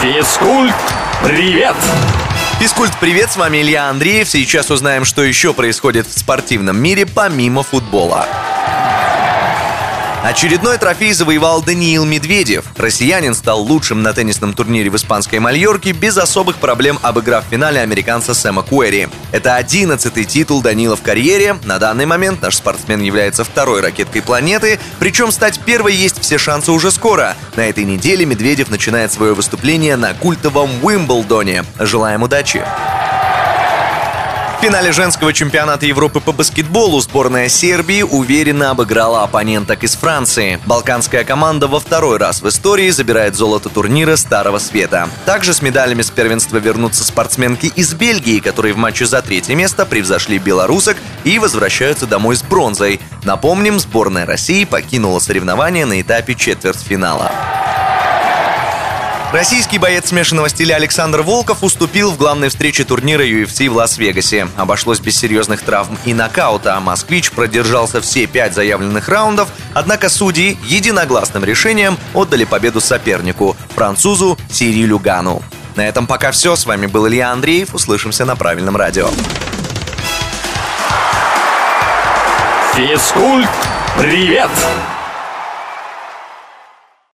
Физкульт, привет! Физкульт, привет, с вами Илья Андреев. Сейчас узнаем, что еще происходит в спортивном мире помимо футбола. Очередной трофей завоевал Даниил Медведев. Россиянин стал лучшим на теннисном турнире в испанской Мальорке без особых проблем обыграв в финале американца Сэма Куэри. Это одиннадцатый титул Данила в карьере. На данный момент наш спортсмен является второй ракеткой планеты, причем стать первой есть все шансы уже скоро. На этой неделе Медведев начинает свое выступление на культовом Уимблдоне. Желаем удачи! В финале женского чемпионата Европы по баскетболу сборная Сербии уверенно обыграла оппоненток из Франции. Балканская команда во второй раз в истории забирает золото турнира Старого Света. Также с медалями с первенства вернутся спортсменки из Бельгии, которые в матче за третье место превзошли белорусок и возвращаются домой с бронзой. Напомним, сборная России покинула соревнования на этапе четвертьфинала. Российский боец смешанного стиля Александр Волков уступил в главной встрече турнира UFC в Лас-Вегасе. Обошлось без серьезных травм и нокаута. Москвич продержался все пять заявленных раундов, однако судьи единогласным решением отдали победу сопернику, французу Сирилю Гану. На этом пока все. С вами был Илья Андреев. Услышимся на правильном радио. Физкульт, привет!